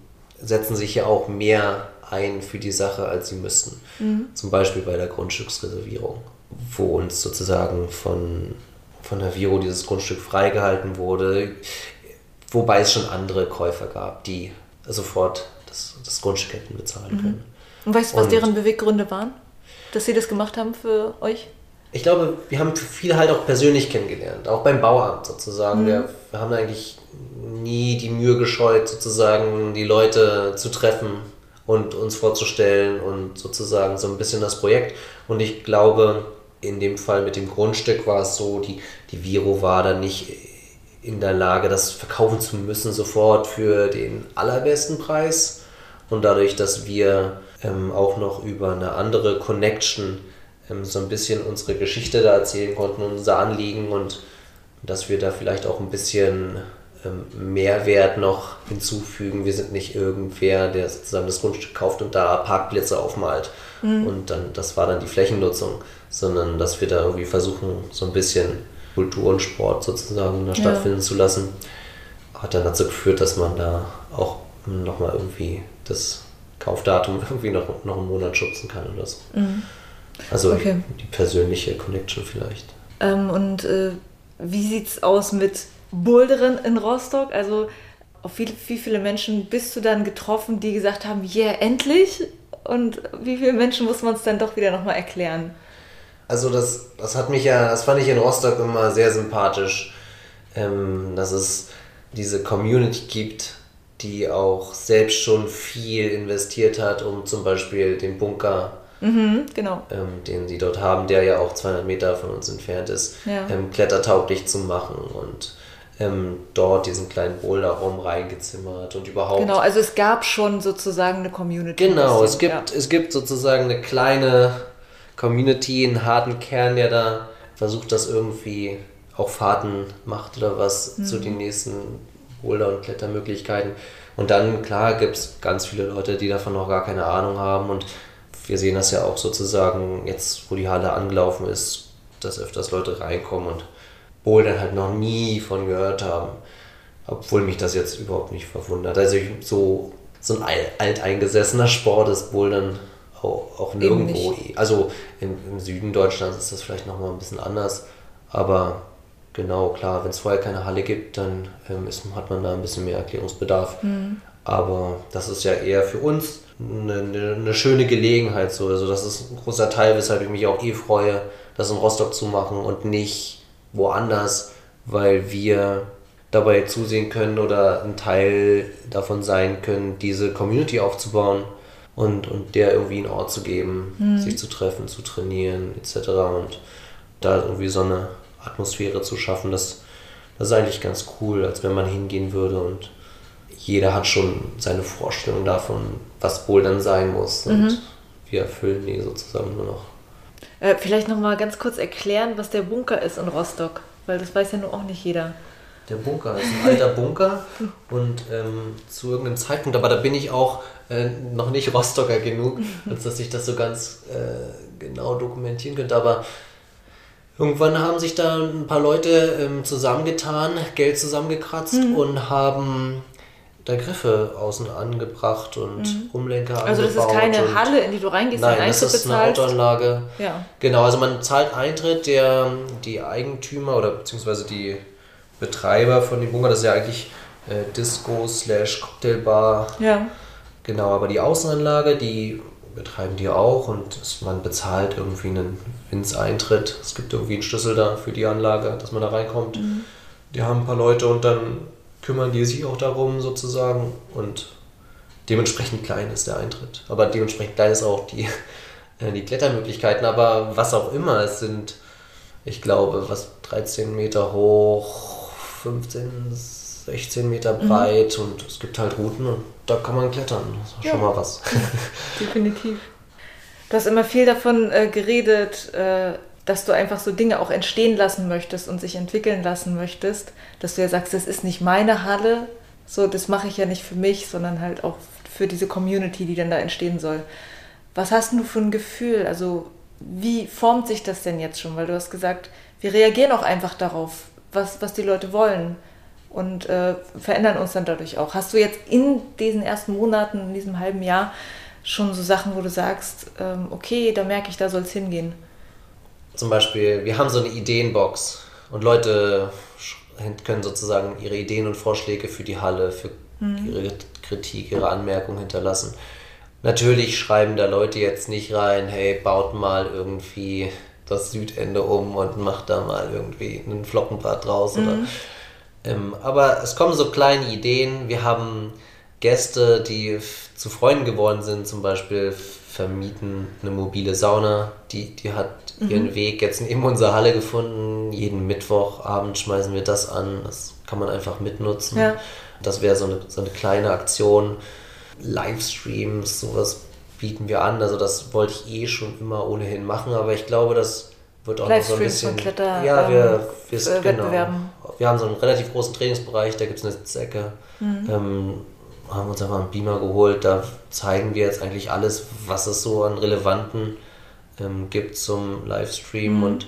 setzen sich ja auch mehr ein für die Sache, als sie müssten. Mhm. Zum Beispiel bei der Grundstücksreservierung, wo uns sozusagen von, von der Viro dieses Grundstück freigehalten wurde, wobei es schon andere Käufer gab, die sofort das, das Grundstück hätten bezahlen mhm. können.
Und weißt du, was Und, deren Beweggründe waren, dass sie das gemacht haben für euch?
Ich glaube, wir haben viele halt auch persönlich kennengelernt, auch beim Bauamt sozusagen. Mhm. Wir, wir haben eigentlich nie die Mühe gescheut, sozusagen die Leute zu treffen und uns vorzustellen und sozusagen so ein bisschen das Projekt. Und ich glaube, in dem Fall mit dem Grundstück war es so, die, die Viro war da nicht in der Lage, das verkaufen zu müssen sofort für den allerbesten Preis. Und dadurch, dass wir ähm, auch noch über eine andere Connection ähm, so ein bisschen unsere Geschichte da erzählen konnten, unser Anliegen und dass wir da vielleicht auch ein bisschen ähm, Mehrwert noch hinzufügen. Wir sind nicht irgendwer, der sozusagen das Grundstück kauft und da Parkplätze aufmalt. Mhm. Und dann, das war dann die Flächennutzung, sondern dass wir da irgendwie versuchen, so ein bisschen Kultur und Sport sozusagen in der Stadt ja. finden zu lassen. Hat dann dazu geführt, dass man da auch nochmal irgendwie das Kaufdatum irgendwie noch, noch einen Monat schützen kann oder so. Mhm. Also okay. die persönliche Connection vielleicht.
Ähm, und äh, wie sieht es aus mit Boulderen in Rostock? Also auf wie, wie viele Menschen bist du dann getroffen, die gesagt haben, yeah, endlich? Und wie viele Menschen muss man es dann doch wieder nochmal erklären?
Also das, das hat mich ja, das fand ich in Rostock immer sehr sympathisch, ähm, dass es diese Community gibt, die auch selbst schon viel investiert hat, um zum Beispiel den Bunker
Mhm, genau.
Ähm, den sie dort haben, der ja auch 200 Meter von uns entfernt ist, ja. ähm, klettertauglich zu machen und ähm, dort diesen kleinen Boulderraum reingezimmert und überhaupt.
Genau, also es gab schon sozusagen eine Community.
Genau, es gibt, ja. es gibt sozusagen eine kleine Community, einen harten Kern, der da versucht, das irgendwie auch Fahrten macht oder was mhm. zu den nächsten Boulder- und Klettermöglichkeiten. Und dann, klar, gibt es ganz viele Leute, die davon noch gar keine Ahnung haben und wir sehen das ja auch sozusagen jetzt, wo die Halle angelaufen ist, dass öfters Leute reinkommen und Bouldern halt noch nie von gehört haben. Obwohl mich das jetzt überhaupt nicht verwundert. Also so, so ein alteingesessener Sport ist Bouldern auch, auch nirgendwo. Also im, im, Süden Deutschlands ist das vielleicht nochmal ein bisschen anders. Aber genau, klar, wenn es vorher keine Halle gibt, dann ähm, ist, hat man da ein bisschen mehr Erklärungsbedarf. Mhm. Aber das ist ja eher für uns eine, eine, eine, schöne Gelegenheit. So. Also das ist ein großer Teil, weshalb ich mich auch eh freue, das in Rostock zu machen und nicht woanders, weil wir dabei zusehen können oder ein Teil davon sein können, diese Community aufzubauen und, und der irgendwie einen Ort zu geben, mhm. sich zu treffen, zu trainieren etc. Und da irgendwie so eine Atmosphäre zu schaffen, das, das ist eigentlich ganz cool, als wenn man hingehen würde und jeder hat schon seine Vorstellung davon, was Bouldern sein muss. Und mhm. wir erfüllen die sozusagen nur noch.
Äh, vielleicht nochmal ganz kurz erklären, was der Bunker ist in Rostock, weil das weiß ja nur auch nicht jeder.
Der Bunker ist ein alter Bunker und ähm, zu irgendeinem Zeitpunkt, aber da bin ich auch äh, noch nicht Rostocker genug, als dass ich das so ganz äh, genau dokumentieren könnte. Aber irgendwann haben sich da ein paar Leute ähm, zusammengetan, Geld zusammengekratzt mhm. und haben da Griffe außen angebracht und mhm. Umlenker
Also das ist keine Halle, in die du reingehst,
Nein, das ist bezahlst. eine Autoanlage. Ja. Genau, also man zahlt Eintritt, der die Eigentümer oder beziehungsweise die Betreiber von dem Bunker, das ist ja eigentlich äh, Disco slash Cocktailbar. Ja. Genau, aber die Außenanlage, die betreiben die auch und man bezahlt irgendwie einen Winz-Eintritt. Es gibt irgendwie einen Schlüssel da für die Anlage, dass man da reinkommt. Mhm. Die haben ein paar Leute und dann kümmern die sich auch darum sozusagen und dementsprechend klein ist der Eintritt. Aber dementsprechend klein ist auch die, äh, die Klettermöglichkeiten. Aber was auch immer, es sind, ich glaube, was 13 Meter hoch, 15, 16 Meter mhm. breit mhm. und es gibt halt Routen und da kann man klettern. Das ist ja. schon mal was.
Definitiv. Du hast immer viel davon äh, geredet, äh, dass du einfach so Dinge auch entstehen lassen möchtest und sich entwickeln lassen möchtest, dass du ja sagst, das ist nicht meine Halle, so das mache ich ja nicht für mich, sondern halt auch für diese Community, die dann da entstehen soll. Was hast du für ein Gefühl? Also wie formt sich das denn jetzt schon? Weil du hast gesagt, wir reagieren auch einfach darauf, was, was die Leute wollen und äh, verändern uns dann dadurch auch. Hast du jetzt in diesen ersten Monaten, in diesem halben Jahr schon so Sachen, wo du sagst, ähm, okay, da merke ich, da soll es hingehen?
Zum Beispiel, wir haben so eine Ideenbox und Leute können sozusagen ihre Ideen und Vorschläge für die Halle, für mhm. ihre Kritik, ihre Anmerkungen hinterlassen. Natürlich schreiben da Leute jetzt nicht rein, hey, baut mal irgendwie das Südende um und macht da mal irgendwie einen Flockenbad draus. Mhm. Oder, ähm, aber es kommen so kleine Ideen. Wir haben Gäste, die zu Freunden geworden sind, zum Beispiel vermieten eine mobile Sauna. Die, die hat mhm. ihren Weg jetzt in unsere Halle gefunden. Jeden Mittwochabend schmeißen wir das an. Das kann man einfach mitnutzen. Ja. Das wäre so eine, so eine kleine Aktion. Livestreams, sowas bieten wir an. Also das wollte ich eh schon immer ohnehin machen, aber ich glaube, das wird auch noch so ein bisschen.
Kletter,
ja, wir, wir ähm, äh, genau. Wir haben so einen relativ großen Trainingsbereich, da gibt es eine Zecke. Mhm. Ähm, haben uns einfach einen Beamer geholt, da zeigen wir jetzt eigentlich alles, was es so an relevanten ähm, gibt zum Livestream mhm. und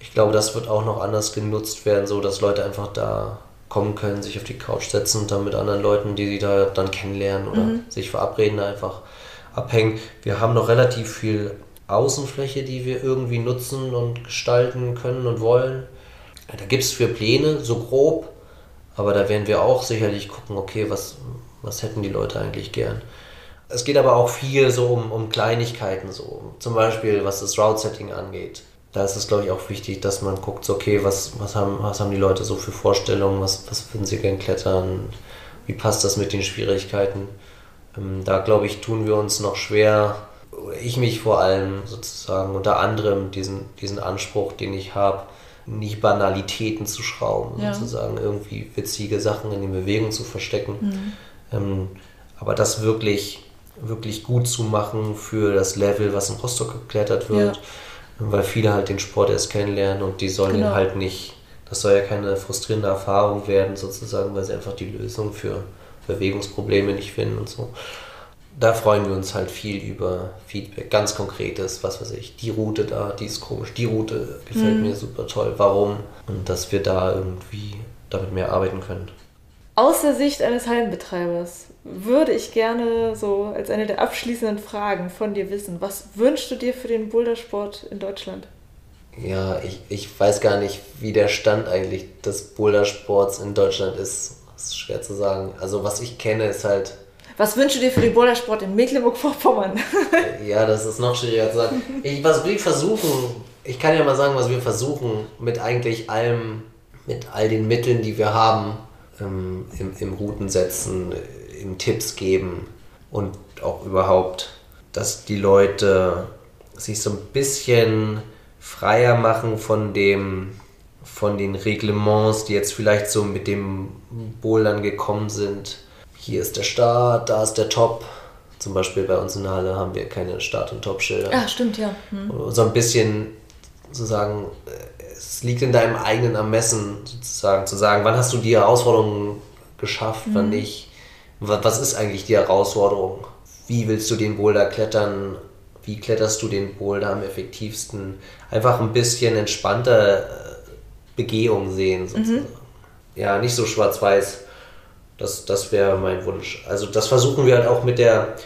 ich glaube, das wird auch noch anders genutzt werden, so dass Leute einfach da kommen können, sich auf die Couch setzen und dann mit anderen Leuten, die sie da dann kennenlernen oder mhm. sich verabreden, einfach abhängen. Wir haben noch relativ viel Außenfläche, die wir irgendwie nutzen und gestalten können und wollen. Da gibt es für Pläne, so grob, aber da werden wir auch sicherlich gucken, okay, was, was hätten die Leute eigentlich gern. Es geht aber auch viel so um, um Kleinigkeiten, so zum Beispiel was das Route-Setting angeht. Da ist es, glaube ich, auch wichtig, dass man guckt, so, okay, was, was, haben, was haben die Leute so für Vorstellungen, was, was würden sie gern klettern, wie passt das mit den Schwierigkeiten. Ähm, da, glaube ich, tun wir uns noch schwer, ich mich vor allem sozusagen unter anderem diesen, diesen Anspruch, den ich habe, nicht Banalitäten zu schrauben, ja. sozusagen irgendwie witzige Sachen in den Bewegungen zu verstecken. Mhm. Ähm, aber das wirklich, wirklich gut zu machen für das Level, was in Rostock geklettert wird, ja. weil viele halt den Sport erst kennenlernen und die sollen genau. halt nicht, das soll ja keine frustrierende Erfahrung werden, sozusagen, weil sie einfach die Lösung für Bewegungsprobleme nicht finden und so da freuen wir uns halt viel über Feedback, ganz konkretes, was weiß ich, die Route da, die ist komisch, die Route gefällt mhm. mir super toll, warum? Und dass wir da irgendwie damit mehr arbeiten können.
Aus der Sicht eines Hallenbetreibers würde ich gerne so als eine der abschließenden Fragen von dir wissen, was wünschst du dir für den Bouldersport in Deutschland?
Ja, ich, ich weiß gar nicht, wie der Stand eigentlich des Bouldersports in Deutschland ist. Das ist schwer zu sagen. Also was ich kenne, ist halt
was wünschst du dir für den Bouldersport in Mecklenburg-Vorpommern?
ja, das ist noch schwieriger zu sagen. Ich, was wir versuchen, ich kann ja mal sagen, was wir versuchen mit eigentlich allem, mit all den Mitteln, die wir haben, ähm, im, im Routen setzen, im Tipps geben und auch überhaupt, dass die Leute sich so ein bisschen freier machen von dem von den Reglements, die jetzt vielleicht so mit dem Bouldern gekommen sind hier ist der Start, da ist der Top. Zum Beispiel bei uns in der Halle haben wir keine Start- und Top-Schilder.
Ja, stimmt, ja. Hm.
So ein bisschen sozusagen, es liegt in deinem eigenen Ermessen, sozusagen, zu sagen, wann hast du die Herausforderung geschafft, mhm. wann nicht. Was ist eigentlich die Herausforderung? Wie willst du den Boulder klettern? Wie kletterst du den Boulder am effektivsten? Einfach ein bisschen entspannter äh, Begehung sehen, mhm. sozusagen. Mhm. Ja, nicht so schwarz-weiß. Das, das wäre mein Wunsch. Also das versuchen wir halt auch mit der,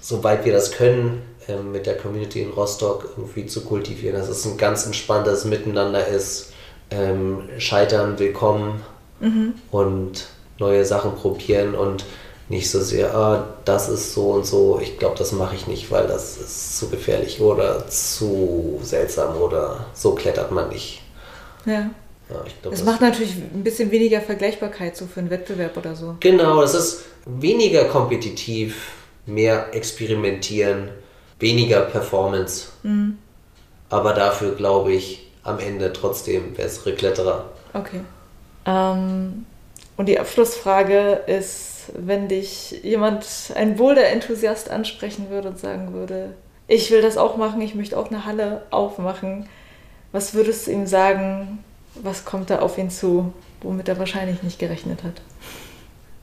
soweit wir das können, ähm, mit der Community in Rostock irgendwie zu kultivieren. Dass es ein ganz entspanntes Miteinander ist. Ähm, scheitern willkommen mhm. und neue Sachen probieren und nicht so sehr, ah, das ist so und so, ich glaube, das mache ich nicht, weil das ist zu gefährlich oder zu seltsam oder so klettert man nicht.
Ja. Ja, glaub, das, das macht natürlich ein bisschen weniger Vergleichbarkeit so für einen Wettbewerb oder so.
Genau, das ist weniger kompetitiv, mehr experimentieren, weniger Performance. Mhm. Aber dafür glaube ich am Ende trotzdem bessere Kletterer.
Okay. Ähm, und die Abschlussfrage ist, wenn dich jemand, ein Boulder-Enthusiast ansprechen würde und sagen würde, ich will das auch machen, ich möchte auch eine Halle aufmachen Was würdest du ihm sagen, was kommt da auf ihn zu, womit er wahrscheinlich nicht gerechnet hat?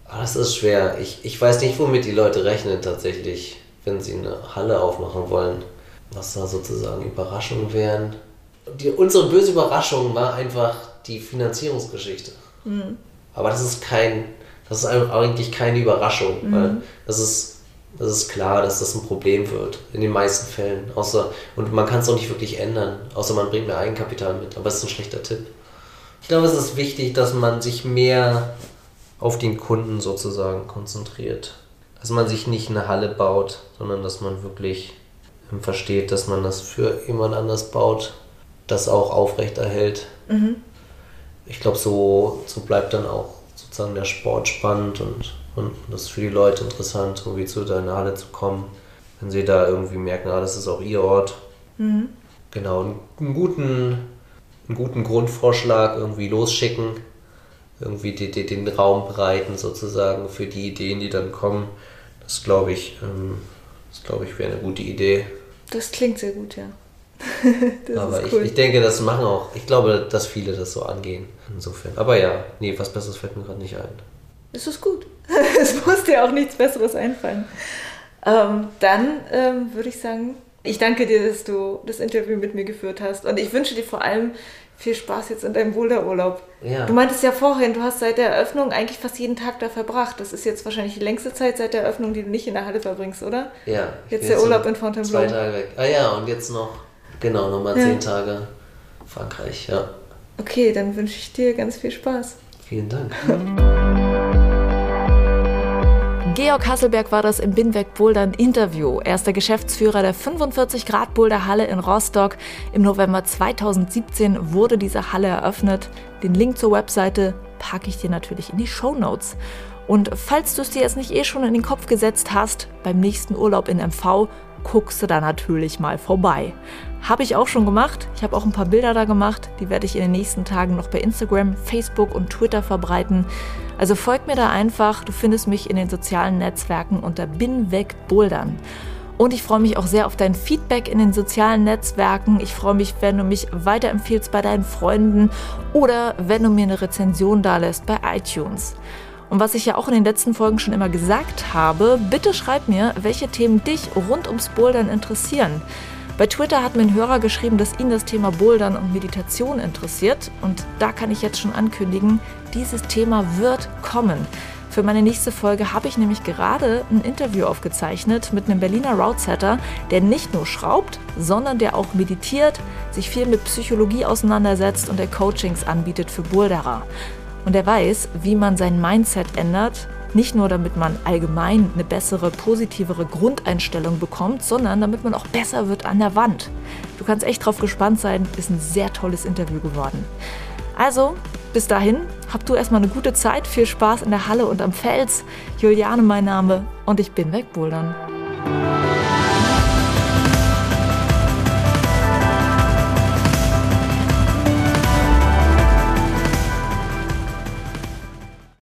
Ah, das ist schwer. Ich, ich weiß nicht, womit die Leute rechnen tatsächlich, wenn sie eine Halle aufmachen wollen. Was da sozusagen Überraschungen wären. Die, unsere böse Überraschung war einfach die Finanzierungsgeschichte. Mhm. Aber das ist kein, das ist eigentlich keine Überraschung, mhm. weil das ist, das ist klar, dass das ein Problem wird, in den meisten Fällen. Außer, und man kann es auch nicht wirklich ändern, außer man bringt mehr Eigenkapital mit. Aber es ist ein schlechter Tipp. Ich glaube, es ist wichtig, dass man sich mehr auf den Kunden sozusagen konzentriert. Dass man sich nicht eine Halle baut, sondern dass man wirklich versteht, dass man das für jemand anders baut, das auch aufrechterhält. Mhm. Ich glaube, so, so bleibt dann auch sozusagen der Sport spannend und, und das ist für die Leute interessant, irgendwie zu deiner Halle zu kommen, wenn sie da irgendwie merken, ah, das ist auch ihr Ort. Mhm. Genau, einen guten, einen guten Grundvorschlag irgendwie losschicken, irgendwie die, die, den Raum bereiten sozusagen für die Ideen, die dann kommen. Das glaube ich, ähm, das glaube ich wäre eine gute Idee.
Das klingt sehr gut, ja.
aber cool. ich, ich denke, das machen auch, ich glaube, dass viele das so angehen. Insofern. Aber ja, nee, was Besseres fällt mir gerade nicht ein.
Es ist gut. es muss dir auch nichts Besseres einfallen. Ähm, dann ähm, würde ich sagen, ich danke dir, dass du das Interview mit mir geführt hast. Und ich wünsche dir vor allem viel Spaß jetzt in deinem Boulderurlaub. Ja. Du meintest ja vorhin, du hast seit der Eröffnung eigentlich fast jeden Tag da verbracht. Das ist jetzt wahrscheinlich die längste Zeit seit der Eröffnung, die du nicht in der Halle verbringst, oder?
Ja.
Jetzt der Urlaub in Fontainebleau.
Zwei Tage weg. Ah ja, und jetzt noch, genau, nochmal ja. zehn Tage Frankreich, ja.
Okay, dann wünsche ich dir ganz viel Spaß.
Vielen Dank.
Georg Hasselberg war das im Binweg Bouldern Interview. Er ist der Geschäftsführer der 45 Grad Boulder Halle in Rostock. Im November 2017 wurde diese Halle eröffnet. Den Link zur Webseite packe ich dir natürlich in die Show Notes. Und falls du es dir jetzt nicht eh schon in den Kopf gesetzt hast, beim nächsten Urlaub in MV guckst du da natürlich mal vorbei. Habe ich auch schon gemacht. Ich habe auch ein paar Bilder da gemacht. Die werde ich in den nächsten Tagen noch bei Instagram, Facebook und Twitter verbreiten. Also folg mir da einfach. Du findest mich in den sozialen Netzwerken unter Bin weg Bouldern. Und ich freue mich auch sehr auf dein Feedback in den sozialen Netzwerken. Ich freue mich, wenn du mich weiterempfiehlst bei deinen Freunden oder wenn du mir eine Rezension da lässt bei iTunes. Und was ich ja auch in den letzten Folgen schon immer gesagt habe, bitte schreib mir, welche Themen dich rund ums Bouldern interessieren. Bei Twitter hat mir ein Hörer geschrieben, dass ihn das Thema Bouldern und Meditation interessiert. Und da kann ich jetzt schon ankündigen, dieses Thema wird kommen. Für meine nächste Folge habe ich nämlich gerade ein Interview aufgezeichnet mit einem Berliner Route-Setter, der nicht nur schraubt, sondern der auch meditiert, sich viel mit Psychologie auseinandersetzt und der Coachings anbietet für Boulderer. Und er weiß, wie man sein Mindset ändert, nicht nur damit man allgemein eine bessere, positivere Grundeinstellung bekommt, sondern damit man auch besser wird an der Wand. Du kannst echt drauf gespannt sein, ist ein sehr tolles Interview geworden. Also, bis dahin, hab du erstmal eine gute Zeit, viel Spaß in der Halle und am Fels. Juliane mein Name und ich bin wegbouldern.